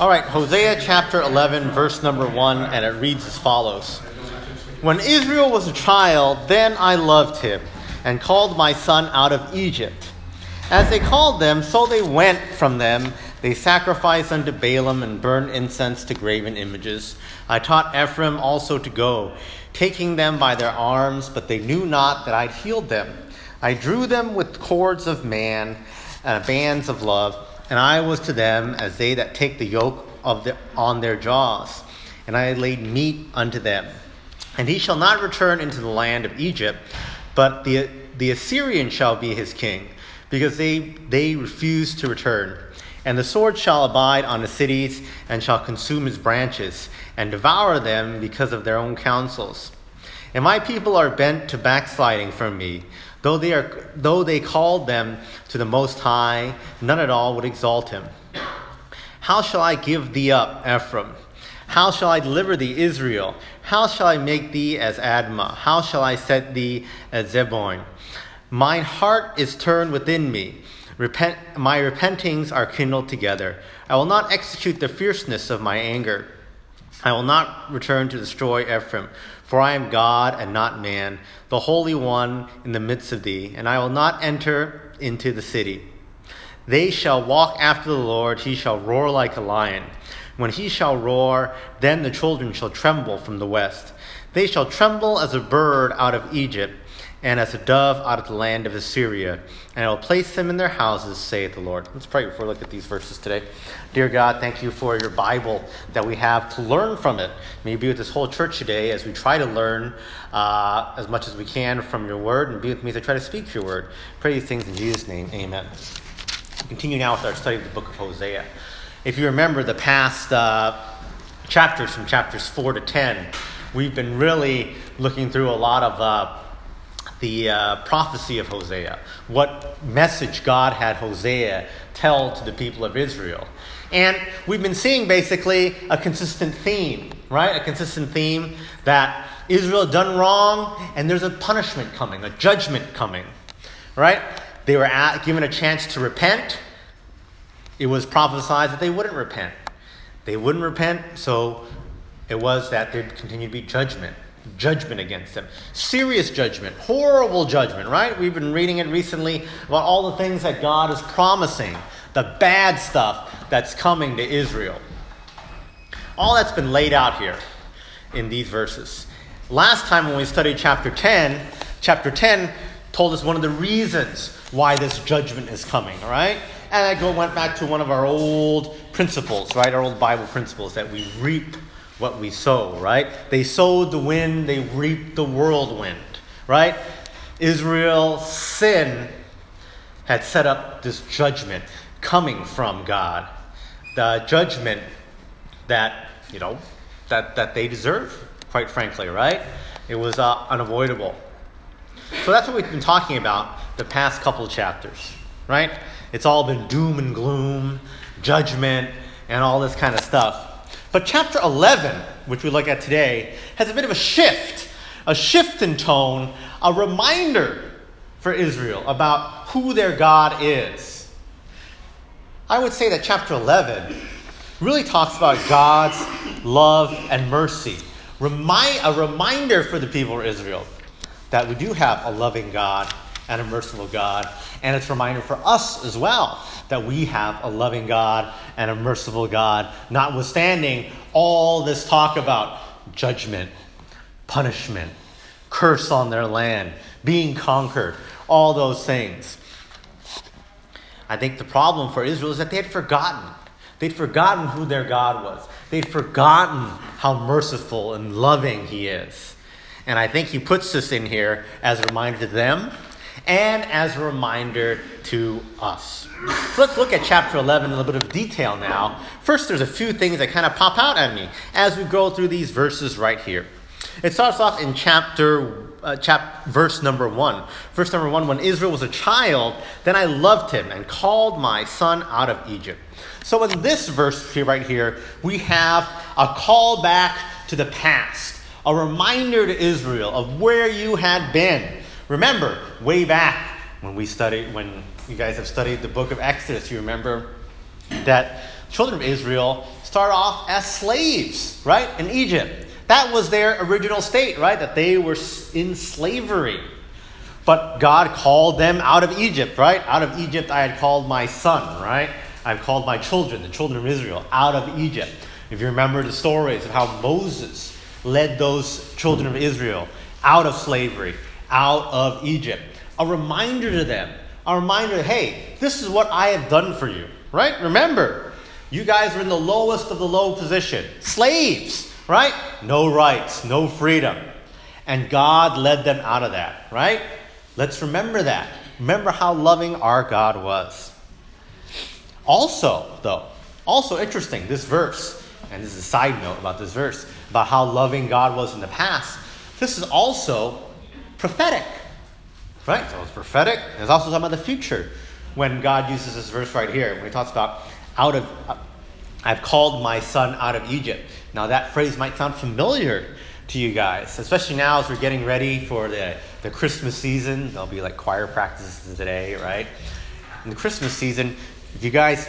All right, Hosea chapter 11, verse number 1, and it reads as follows When Israel was a child, then I loved him and called my son out of Egypt. As they called them, so they went from them. They sacrificed unto Baalim and burned incense to graven images. I taught Ephraim also to go, taking them by their arms, but they knew not that I'd healed them. I drew them with cords of man and bands of love and I was to them as they that take the yoke of the, on their jaws, and I laid meat unto them. And he shall not return into the land of Egypt, but the, the Assyrian shall be his king, because they, they refuse to return. And the sword shall abide on the cities, and shall consume his branches, and devour them because of their own counsels. And my people are bent to backsliding from me. Though they, are, though they called them to the Most High, none at all would exalt him. How shall I give thee up, Ephraim? How shall I deliver thee, Israel? How shall I make thee as Admah? How shall I set thee as Zeboim? Mine heart is turned within me. Repent, my repentings are kindled together. I will not execute the fierceness of my anger. I will not return to destroy Ephraim, for I am God and not man, the Holy One in the midst of thee, and I will not enter into the city. They shall walk after the Lord, he shall roar like a lion. When he shall roar, then the children shall tremble from the west. They shall tremble as a bird out of Egypt and as a dove out of the land of Assyria, and I will place them in their houses, saith the Lord. Let's pray before we look at these verses today. Dear God, thank you for your Bible that we have to learn from it. May you be with this whole church today as we try to learn uh, as much as we can from your word, and be with me as I try to speak your word. Pray these things in Jesus' name. Amen. We continue now with our study of the book of Hosea. If you remember the past uh, chapters from chapters 4 to 10, we've been really looking through a lot of. Uh, the uh, prophecy of Hosea, what message God had Hosea tell to the people of Israel. And we've been seeing basically a consistent theme, right? A consistent theme that Israel done wrong and there's a punishment coming, a judgment coming, right? They were at, given a chance to repent. It was prophesied that they wouldn't repent. They wouldn't repent, so it was that there'd continue to be judgment judgment against them. Serious judgment, horrible judgment, right? We've been reading it recently about all the things that God is promising, the bad stuff that's coming to Israel. All that's been laid out here in these verses. Last time when we studied chapter 10, chapter 10 told us one of the reasons why this judgment is coming, all right? And I go went back to one of our old principles, right? Our old Bible principles that we reap what we sow, right? They sowed the wind, they reaped the whirlwind, right? Israel's sin had set up this judgment coming from God. The judgment that, you know, that, that they deserve, quite frankly, right? It was uh, unavoidable. So that's what we've been talking about the past couple chapters, right? It's all been doom and gloom, judgment, and all this kind of stuff. But chapter 11, which we look at today, has a bit of a shift, a shift in tone, a reminder for Israel about who their God is. I would say that chapter 11 really talks about God's love and mercy. Remind, a reminder for the people of Israel that we do have a loving God and a merciful God. And it's a reminder for us as well that we have a loving God and a merciful God, notwithstanding all this talk about judgment, punishment, curse on their land, being conquered, all those things. I think the problem for Israel is that they had forgotten. They'd forgotten who their God was. They'd forgotten how merciful and loving He is. And I think He puts this in here as a reminder to them and as a reminder to us. So let's look at chapter 11 in a little bit of detail now. First, there's a few things that kind of pop out at me as we go through these verses right here. It starts off in chapter uh, chap, verse number one. Verse number one, when Israel was a child, then I loved him and called my son out of Egypt. So in this verse here, right here, we have a call back to the past, a reminder to Israel of where you had been Remember, way back when we studied, when you guys have studied the book of Exodus, you remember that children of Israel start off as slaves, right, in Egypt. That was their original state, right? That they were in slavery. But God called them out of Egypt, right? Out of Egypt I had called my son, right? I've called my children, the children of Israel, out of Egypt. If you remember the stories of how Moses led those children of Israel out of slavery, out of Egypt, a reminder to them, a reminder, hey, this is what I have done for you, right? Remember, you guys are in the lowest of the low position, slaves, right? No rights, no freedom. And God led them out of that, right? Let's remember that. Remember how loving our God was. Also, though, also interesting, this verse, and this is a side note about this verse, about how loving God was in the past. This is also prophetic. Right? So it's prophetic. It's also talking about the future. When God uses this verse right here, when he talks about out of uh, I've called my son out of Egypt. Now that phrase might sound familiar to you guys, especially now as we're getting ready for the, the Christmas season. There'll be like choir practices today, right? In the Christmas season, if you guys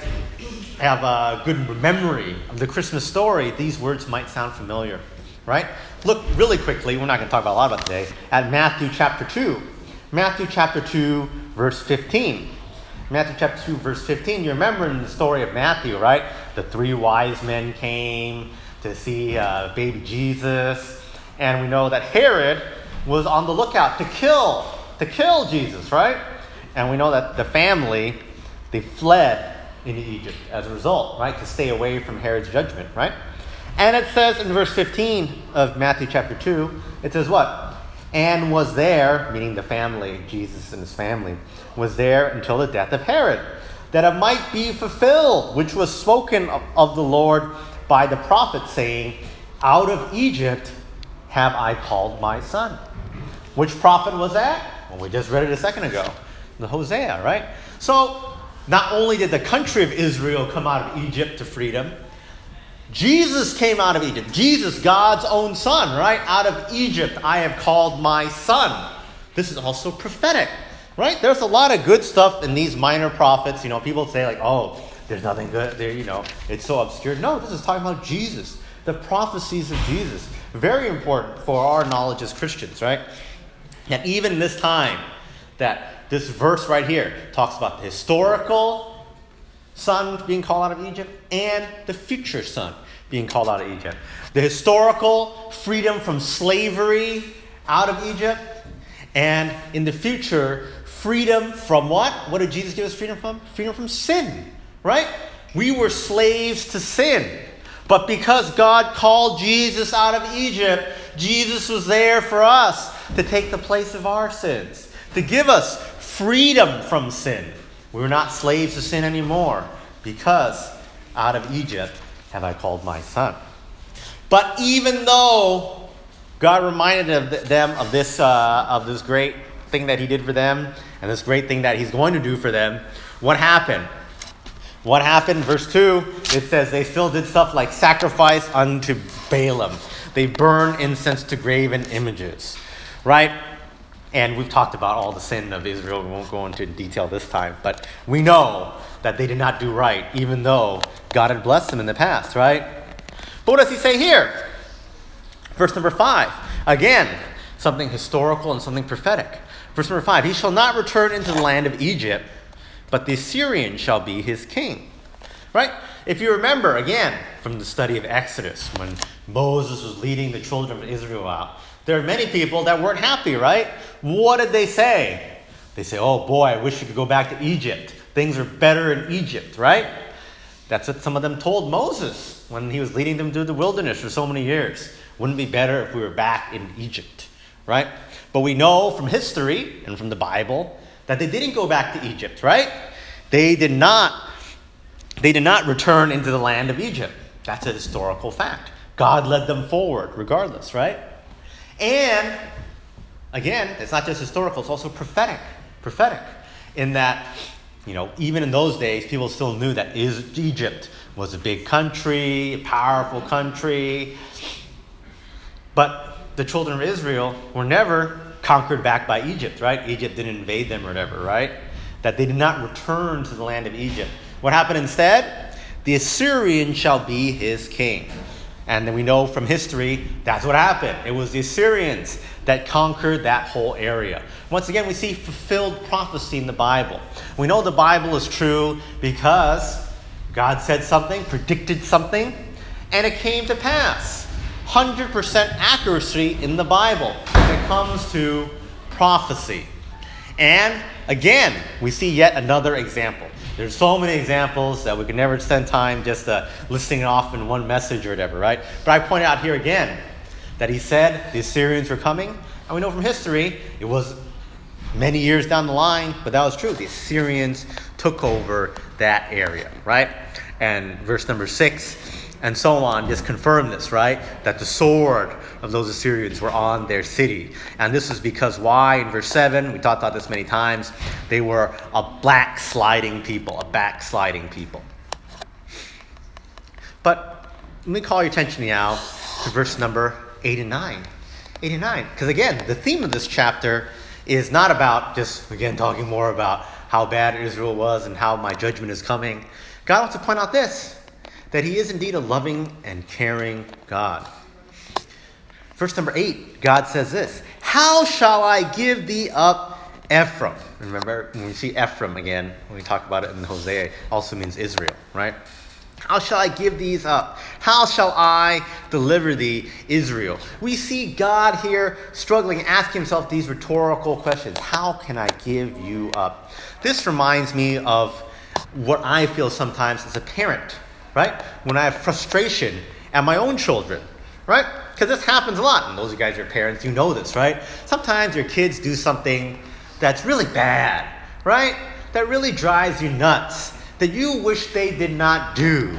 have a good memory of the Christmas story, these words might sound familiar, right? Look really quickly, we're not going to talk about a lot about today, at Matthew chapter 2. Matthew chapter 2, verse 15. Matthew chapter 2, verse 15. You remember in the story of Matthew, right? The three wise men came to see uh, baby Jesus. And we know that Herod was on the lookout to kill, to kill Jesus, right? And we know that the family, they fled into Egypt as a result, right? To stay away from Herod's judgment, right? And it says in verse 15 of Matthew chapter 2, it says what? And was there, meaning the family, Jesus and his family, was there until the death of Herod, that it might be fulfilled, which was spoken of, the Lord by the prophet, saying, Out of Egypt have I called my son. Which prophet was that? Well, we just read it a second ago. The Hosea, right? So, not only did the country of Israel come out of Egypt to freedom, Jesus came out of Egypt. Jesus, God's own son, right? Out of Egypt, I have called my son. This is also prophetic, right? There's a lot of good stuff in these minor prophets. You know, people say, like, oh, there's nothing good there, you know, it's so obscure. No, this is talking about Jesus, the prophecies of Jesus. Very important for our knowledge as Christians, right? And even this time, that this verse right here talks about the historical son being called out of Egypt and the future son being called out of Egypt. The historical freedom from slavery out of Egypt, and in the future, freedom from what? What did Jesus give us freedom from? Freedom from sin, right? We were slaves to sin. But because God called Jesus out of Egypt, Jesus was there for us to take the place of our sins, to give us freedom from sin. We were not slaves to sin anymore because out of Egypt have I called my son. But even though God reminded them of this, uh, of this great thing that He did for them and this great thing that He's going to do for them, what happened? What happened? Verse 2, it says they still did stuff like sacrifice unto Baalim. They burn incense to graven images, right? And we've talked about all the sin of Israel. We won't go into detail this time, but we know that they did not do right, even though God had blessed them in the past, right? But what does he say here? Verse number five. Again, something historical and something prophetic. Verse number five He shall not return into the land of Egypt, but the Assyrian shall be his king. Right? If you remember, again, from the study of Exodus, when Moses was leading the children of Israel out, there are many people that weren't happy, right? What did they say? They say, oh boy, I wish we could go back to Egypt. Things are better in Egypt, right? That's what some of them told Moses when he was leading them through the wilderness for so many years. Wouldn't it be better if we were back in Egypt, right? But we know from history and from the Bible that they didn't go back to Egypt, right? They did not they did not return into the land of Egypt. That's a historical fact. God led them forward regardless, right? And again, it's not just historical, it's also prophetic. Prophetic in that you know, even in those days, people still knew that Egypt was a big country, a powerful country. But the children of Israel were never conquered back by Egypt, right? Egypt didn't invade them or whatever, right? That they did not return to the land of Egypt. What happened instead? the Assyrian shall be his king. And then we know from history that's what happened. It was the Assyrians that conquered that whole area. Once again, we see fulfilled prophecy in the Bible. We know the Bible is true because God said something, predicted something, and it came to pass. 100% accuracy in the Bible when it comes to prophecy. And again, we see yet another example. There's so many examples that we could never spend time just uh, listing it off in one message or whatever, right? But I point out here again that he said the Assyrians were coming, and we know from history it was many years down the line, but that was true. The Assyrians took over that area, right? And verse number six and so on just confirm this, right? That the sword of those Assyrians were on their city. And this is because why? In verse 7, we talked about this many times, they were a backsliding people, a backsliding people. But let me call your attention now to verse number 8 and 9. 8 and 9. Because again, the theme of this chapter is not about just, again, talking more about how bad Israel was and how my judgment is coming. God wants to point out this that he is indeed a loving and caring God. Verse number eight, God says this How shall I give thee up, Ephraim? Remember, when we see Ephraim again, when we talk about it in Hosea, also means Israel, right? How shall I give these up? How shall I deliver thee, Israel? We see God here struggling, asking himself these rhetorical questions. How can I give you up? This reminds me of what I feel sometimes as a parent right? When I have frustration at my own children, right? Because this happens a lot. And those of you guys are parents, you know this, right? Sometimes your kids do something that's really bad, right? That really drives you nuts, that you wish they did not do,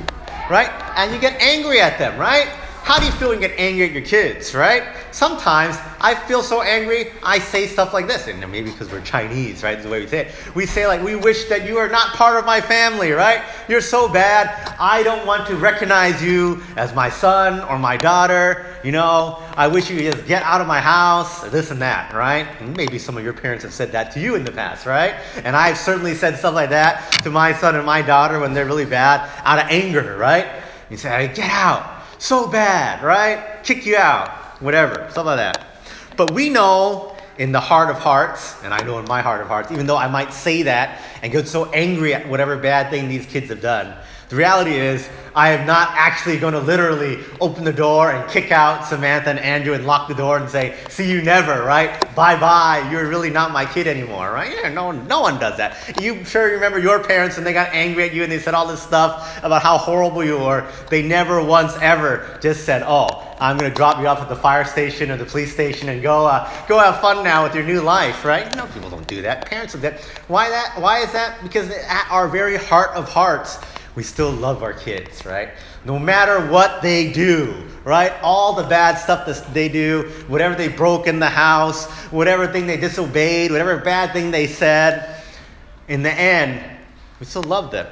right? And you get angry at them, right? How do you feel when you get angry at your kids, right? Sometimes I feel so angry, I say stuff like this. And maybe because we're Chinese, right? Is the way we say it. We say, like, we wish that you are not part of my family, right? You're so bad. I don't want to recognize you as my son or my daughter. You know, I wish you just get out of my house, this and that, right? Maybe some of your parents have said that to you in the past, right? And I've certainly said stuff like that to my son and my daughter when they're really bad out of anger, right? You say, get out so bad, right? Kick you out, whatever, stuff like that. But we know in the heart of hearts, and I know in my heart of hearts, even though I might say that and get so angry at whatever bad thing these kids have done, the reality is, I am not actually going to literally open the door and kick out Samantha and Andrew and lock the door and say, see you never, right? Bye bye. You're really not my kid anymore, right? Yeah, no no one does that. You sure remember your parents when they got angry at you and they said all this stuff about how horrible you were. They never once ever just said, oh, I'm going to drop you off at the fire station or the police station and go, uh, go have fun now with your new life, right? No, people don't do that. Parents do that. Why that? Why is that? Because at our very heart of hearts, we still love our kids, right? No matter what they do, right? All the bad stuff that they do, whatever they broke in the house, whatever thing they disobeyed, whatever bad thing they said, in the end, we still love them.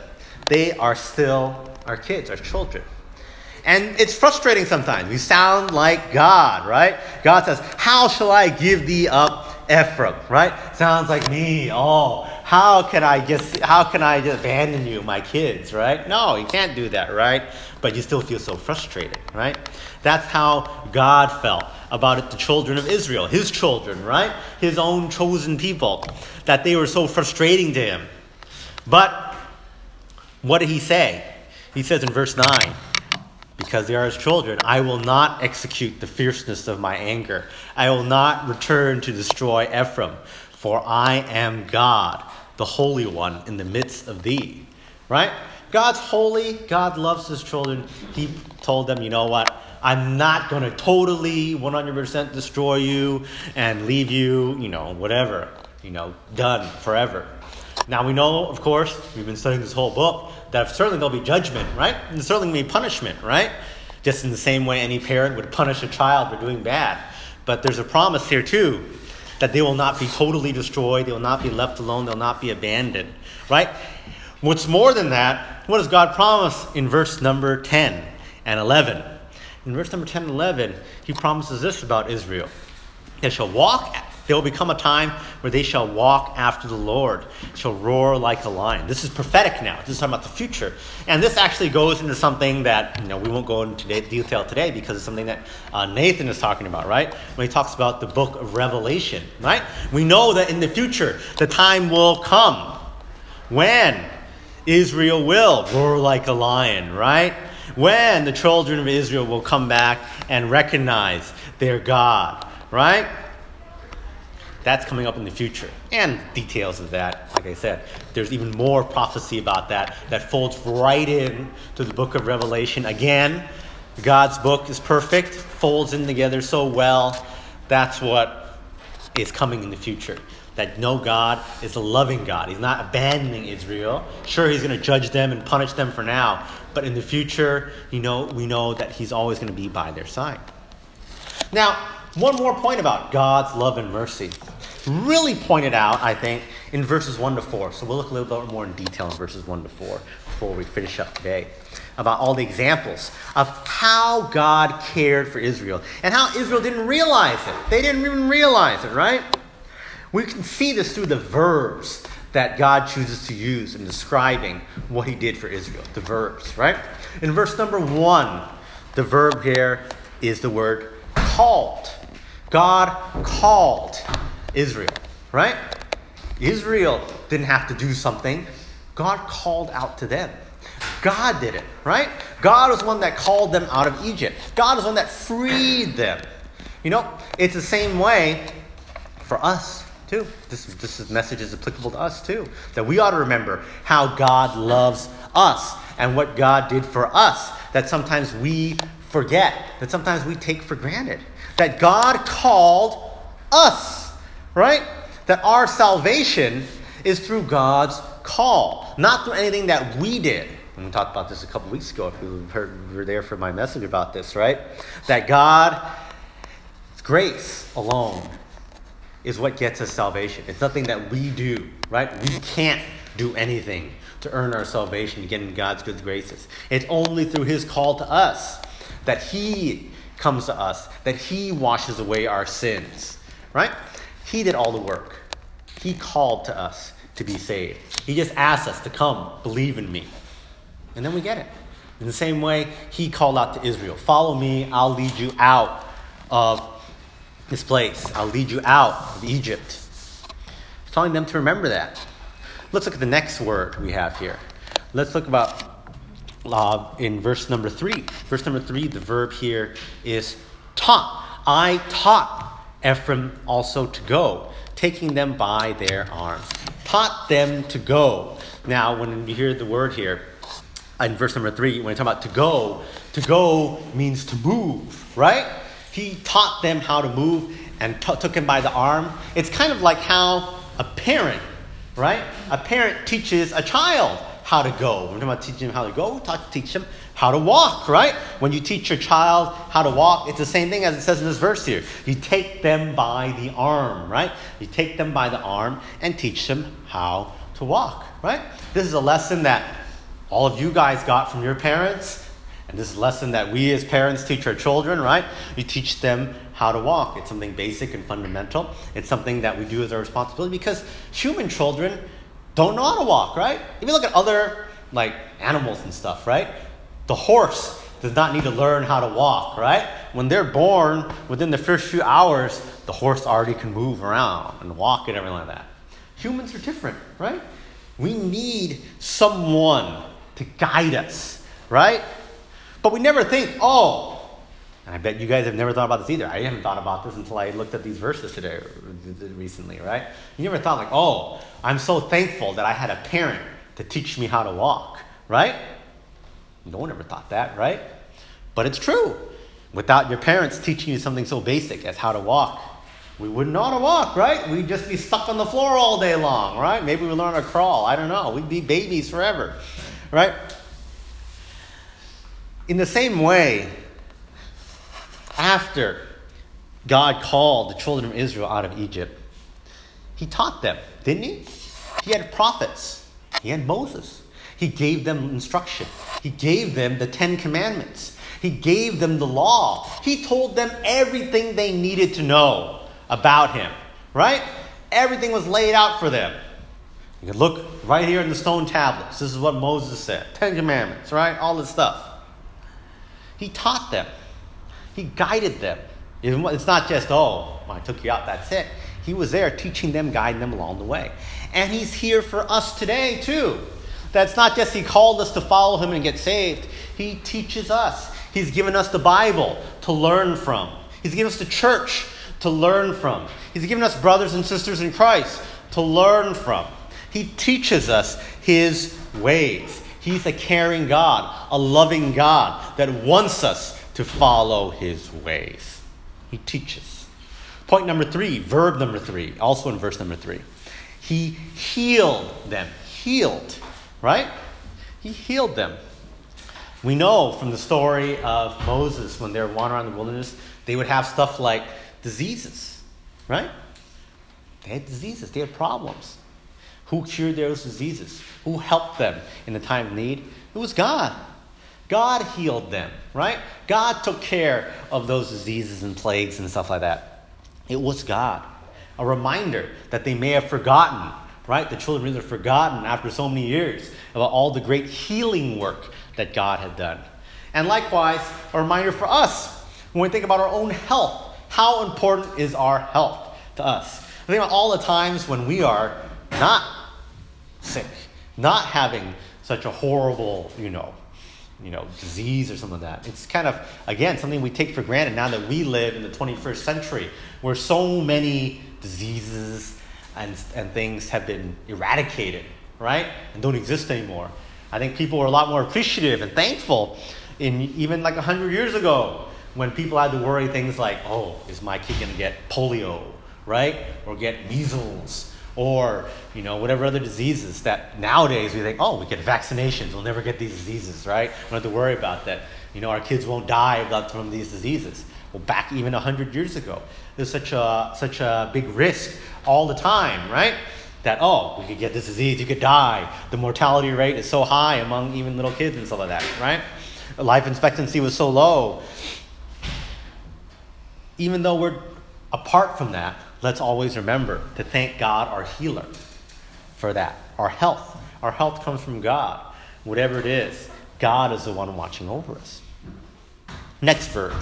They are still our kids, our children. And it's frustrating sometimes. We sound like God, right? God says, How shall I give thee up, Ephraim, right? Sounds like me. Oh, how can I just how can I just abandon you, my kids, right? No, you can't do that, right? But you still feel so frustrated, right? That's how God felt about it, the children of Israel, his children, right? His own chosen people, that they were so frustrating to him. But what did he say? He says in verse 9, because they are his children, I will not execute the fierceness of my anger. I will not return to destroy Ephraim, for I am God the Holy One in the midst of thee. Right? God's holy. God loves his children. He told them, you know what? I'm not going to totally 100% destroy you and leave you, you know, whatever, you know, done forever. Now we know, of course, we've been studying this whole book, that certainly there'll be judgment, right? And certainly to be punishment, right? Just in the same way any parent would punish a child for doing bad. But there's a promise here, too, that they will not be totally destroyed, they will not be left alone, they'll not be abandoned. Right? What's more than that, what does God promise in verse number 10 and 11? In verse number 10 and 11, he promises this about Israel. They shall walk There will become a time where they shall walk after the Lord, shall roar like a lion. This is prophetic now. This is talking about the future. And this actually goes into something that, you know, we won't go into detail today because it's something that uh, Nathan is talking about, right? When he talks about the book of Revelation, right? We know that in the future, the time will come when Israel will roar like a lion, right? When the children of Israel will come back and recognize their God, right? That's coming up in the future. And details of that, like I said, there's even more prophecy about that that folds right in to the book of Revelation. Again, God's book is perfect, folds in together so well. That's what is coming in the future. That no God is a loving God. He's not abandoning Israel. Sure, he's going to judge them and punish them for now, but in the future, you know, we know that he's always going to be by their side. Now, one more point about God's love and mercy. Really pointed out, I think, in verses 1 to 4. So we'll look a little bit more in detail in verses 1 to 4 before we finish up today about all the examples of how God cared for Israel and how Israel didn't realize it. They didn't even realize it, right? We can see this through the verbs that God chooses to use in describing what he did for Israel. The verbs, right? In verse number 1, the verb here is the word called. God called Israel, right? Israel didn't have to do something. God called out to them. God did it, right? God was one that called them out of Egypt. God is one that freed them. You know, it's the same way for us too. This, this message is applicable to us too. That we ought to remember how God loves us and what God did for us. That sometimes we forget, that sometimes we take for granted that God called us, right? That our salvation is through God's call, not through anything that we did. And we talked about this a couple weeks ago if you heard, were there for my message about this, right? That God's grace alone is what gets us salvation. It's nothing that we do, right? We can't do anything to earn our salvation to get in God's good graces. It's only through His call to us that He comes to us, that He washes away our sins, right? He did all the work. He called to us to be saved. He just asked us to come, believe in me. And then we get it. In the same way, He called out to Israel Follow me, I'll lead you out of this place. I'll lead you out of Egypt. He's telling them to remember that. Let's look at the next word we have here. Let's look about uh, in verse number three. Verse number three, the verb here is taught. I taught Ephraim also to go, taking them by their arms. Taught them to go. Now, when you hear the word here, in verse number three, when you talk about to go, to go means to move, right? He taught them how to move and t- took him by the arm. It's kind of like how a parent, right? A parent teaches a child how to go. We're talking about teaching them how to go. We talk, to teach them how to walk, right? When you teach your child how to walk, it's the same thing as it says in this verse here. You take them by the arm, right? You take them by the arm and teach them how to walk, right? This is a lesson that all of you guys got from your parents. And this is a lesson that we as parents teach our children, right? You teach them how to walk. It's something basic and fundamental. It's something that we do as our responsibility because human children don't know how to walk, right? If you look at other like animals and stuff, right? The horse does not need to learn how to walk, right? When they're born, within the first few hours, the horse already can move around and walk and everything like that. Humans are different, right? We need someone to guide us, right? But we never think, oh, and I bet you guys have never thought about this either. I haven't thought about this until I looked at these verses today, recently, right? You never thought, like, oh, I'm so thankful that I had a parent to teach me how to walk, right? No one ever thought that, right? But it's true. Without your parents teaching you something so basic as how to walk, we wouldn't know how to walk, right? We'd just be stuck on the floor all day long, right? Maybe we learn to crawl. I don't know. We'd be babies forever, right? In the same way, after God called the children of Israel out of Egypt, He taught them, didn't He? He had prophets, He had Moses. He gave them instruction, He gave them the Ten Commandments, He gave them the law. He told them everything they needed to know about Him, right? Everything was laid out for them. You can look right here in the stone tablets. This is what Moses said Ten Commandments, right? All this stuff. He taught them, he guided them. It's not just, oh, I took you out, that's it. He was there teaching them, guiding them along the way. And he's here for us today, too. That's not just he called us to follow him and get saved, he teaches us. He's given us the Bible to learn from, he's given us the church to learn from, he's given us brothers and sisters in Christ to learn from. He teaches us his ways. He's a caring God, a loving God that wants us to follow his ways. He teaches. Point number three, verb number three, also in verse number three. He healed them. Healed, right? He healed them. We know from the story of Moses when they were wandering around the wilderness, they would have stuff like diseases, right? They had diseases, they had problems. Who cured those diseases? Who helped them in the time of need? It was God. God healed them, right? God took care of those diseases and plagues and stuff like that. It was God. A reminder that they may have forgotten, right? The children may have forgotten after so many years about all the great healing work that God had done. And likewise, a reminder for us when we think about our own health. How important is our health to us? I think about all the times when we are not sick, not having such a horrible, you know, you know, disease or something like that. It's kind of, again, something we take for granted now that we live in the 21st century where so many diseases and, and things have been eradicated, right? And don't exist anymore. I think people were a lot more appreciative and thankful in even like 100 years ago when people had to worry things like, oh, is my kid going to get polio, right? Or get measles or you know whatever other diseases that nowadays we think oh we get vaccinations we'll never get these diseases right? We don't have to worry about that. You know our kids won't die from these diseases. Well back even 100 years ago there's such a such a big risk all the time right? That oh we could get this disease you could die. The mortality rate is so high among even little kids and stuff like that right? Life expectancy was so low. Even though we're apart from that let's always remember to thank God, our healer, for that. Our health. Our health comes from God. Whatever it is, God is the one watching over us. Next verse.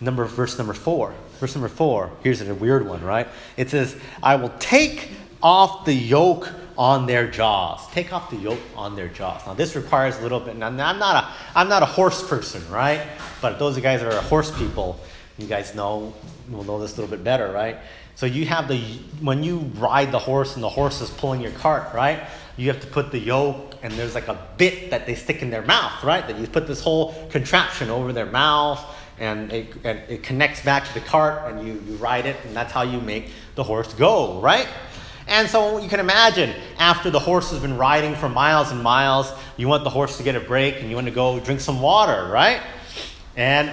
Number verse number four. Verse number four. Here's a weird one, right? It says, I will take off the yoke on their jaws. Take off the yoke on their jaws. Now this requires a little bit. Now, I'm not a I'm not a horse person, right? But those guys that are horse people, you guys know will know this a little bit better, right? So you have the when you ride the horse and the horse is pulling your cart, right? You have to put the yoke and there's like a bit that they stick in their mouth, right? That you put this whole contraption over their mouth and it, and it connects back to the cart and you, you ride it and that's how you make the horse go, right? And so you can imagine after the horse has been riding for miles and miles, you want the horse to get a break and you want to go drink some water, right? And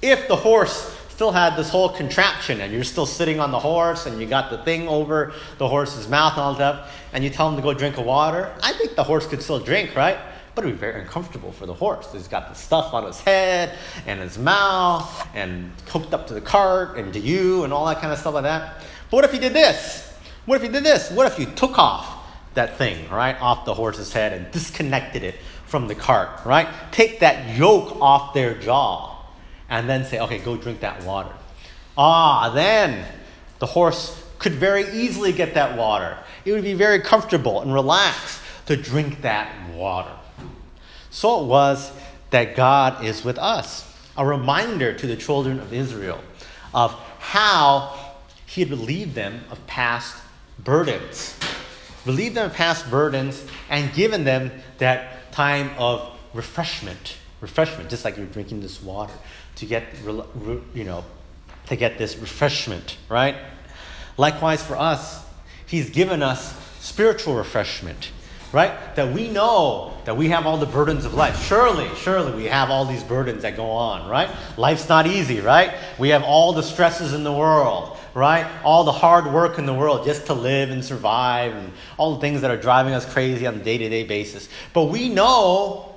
if the horse still had this whole contraption and you're still sitting on the horse and you got the thing over the horse's mouth and all that, and you tell him to go drink a water, I think the horse could still drink, right? But it would be very uncomfortable for the horse. He's got the stuff on his head and his mouth and hooked up to the cart and to you and all that kind of stuff like that. But what if he did this? What if he did this? What if you took off that thing, right, off the horse's head and disconnected it from the cart, right? Take that yoke off their jaw and then say, okay, go drink that water. Ah, then the horse could very easily get that water. It would be very comfortable and relaxed to drink that water. So it was that God is with us. A reminder to the children of Israel of how he had relieved them of past burdens. Relieved them of past burdens and given them that time of refreshment. Refreshment, just like you're drinking this water to get, you know, to get this refreshment, right? Likewise for us, He's given us spiritual refreshment, right? That we know that we have all the burdens of life. Surely, surely we have all these burdens that go on, right? Life's not easy, right? We have all the stresses in the world, right? All the hard work in the world just to live and survive and all the things that are driving us crazy on a day to day basis. But we know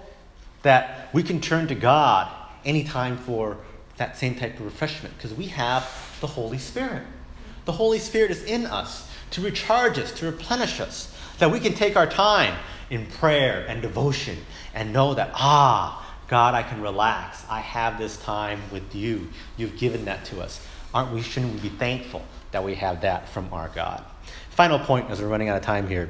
that we can turn to God any time for that same type of refreshment because we have the Holy Spirit. The Holy Spirit is in us to recharge us, to replenish us, that we can take our time in prayer and devotion and know that, ah, God, I can relax. I have this time with you. You've given that to us. Aren't we, shouldn't we be thankful that we have that from our God? Final point as we're running out of time here.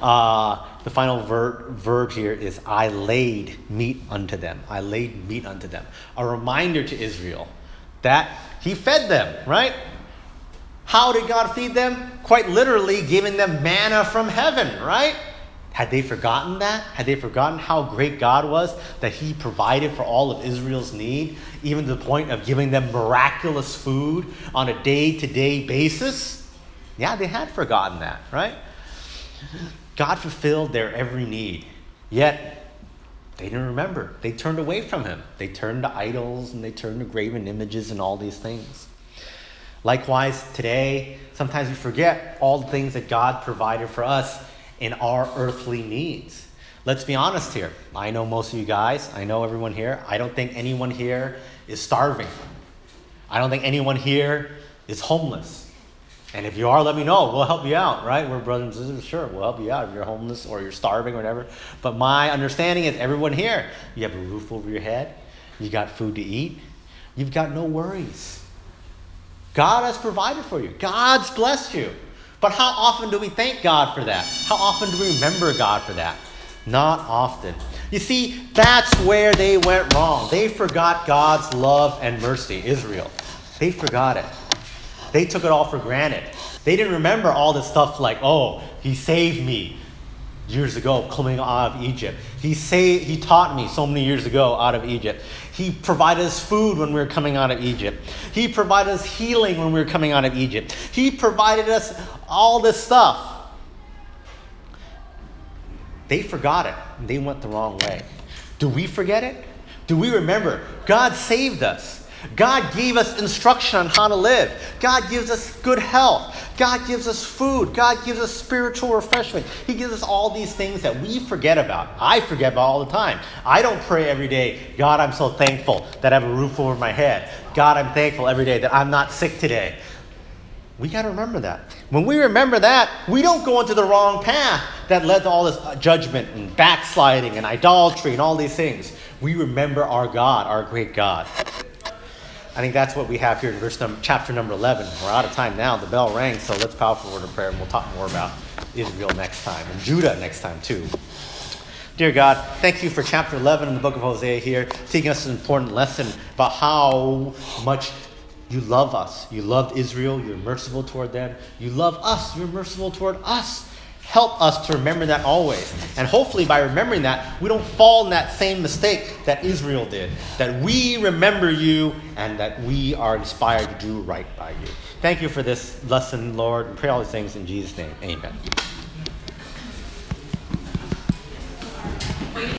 Uh, the final ver- verb here is I laid meat unto them. I laid meat unto them. A reminder to Israel that he fed them, right? How did God feed them? Quite literally, giving them manna from heaven, right? Had they forgotten that? Had they forgotten how great God was, that He provided for all of Israel's need, even to the point of giving them miraculous food on a day to day basis? Yeah, they had forgotten that, right? God fulfilled their every need. Yet, they didn't remember. They turned away from Him. They turned to idols and they turned to graven images and all these things. Likewise, today, sometimes we forget all the things that God provided for us in our earthly needs. Let's be honest here. I know most of you guys, I know everyone here. I don't think anyone here is starving. I don't think anyone here is homeless. And if you are, let me know. We'll help you out, right? We're brothers and sisters. Sure, we'll help you out if you're homeless or you're starving or whatever. But my understanding is everyone here, you have a roof over your head, you got food to eat, you've got no worries. God has provided for you, God's blessed you. But how often do we thank God for that? How often do we remember God for that? Not often. You see, that's where they went wrong. They forgot God's love and mercy, Israel. They forgot it. They took it all for granted. They didn't remember all this stuff like, oh, he saved me years ago coming out of Egypt. He saved, he taught me so many years ago out of Egypt. He provided us food when we were coming out of Egypt. He provided us healing when we were coming out of Egypt. He provided us all this stuff. They forgot it. They went the wrong way. Do we forget it? Do we remember? God saved us. God gave us instruction on how to live. God gives us good health. God gives us food. God gives us spiritual refreshment. He gives us all these things that we forget about. I forget about all the time. I don't pray every day, God, I'm so thankful that I have a roof over my head. God, I'm thankful every day that I'm not sick today. We got to remember that. When we remember that, we don't go into the wrong path that led to all this uh, judgment and backsliding and idolatry and all these things. We remember our God, our great God. I think that's what we have here in verse number, chapter number 11. We're out of time now. The bell rang, so let's power forward in prayer, and we'll talk more about Israel next time, and Judah next time, too. Dear God, thank you for chapter 11 in the book of Hosea here, teaching us an important lesson about how much you love us. You loved Israel, you're merciful toward them. You love us, you're merciful toward us. Help us to remember that always. And hopefully, by remembering that, we don't fall in that same mistake that Israel did. That we remember you and that we are inspired to do right by you. Thank you for this lesson, Lord. And pray all these things in Jesus' name. Amen.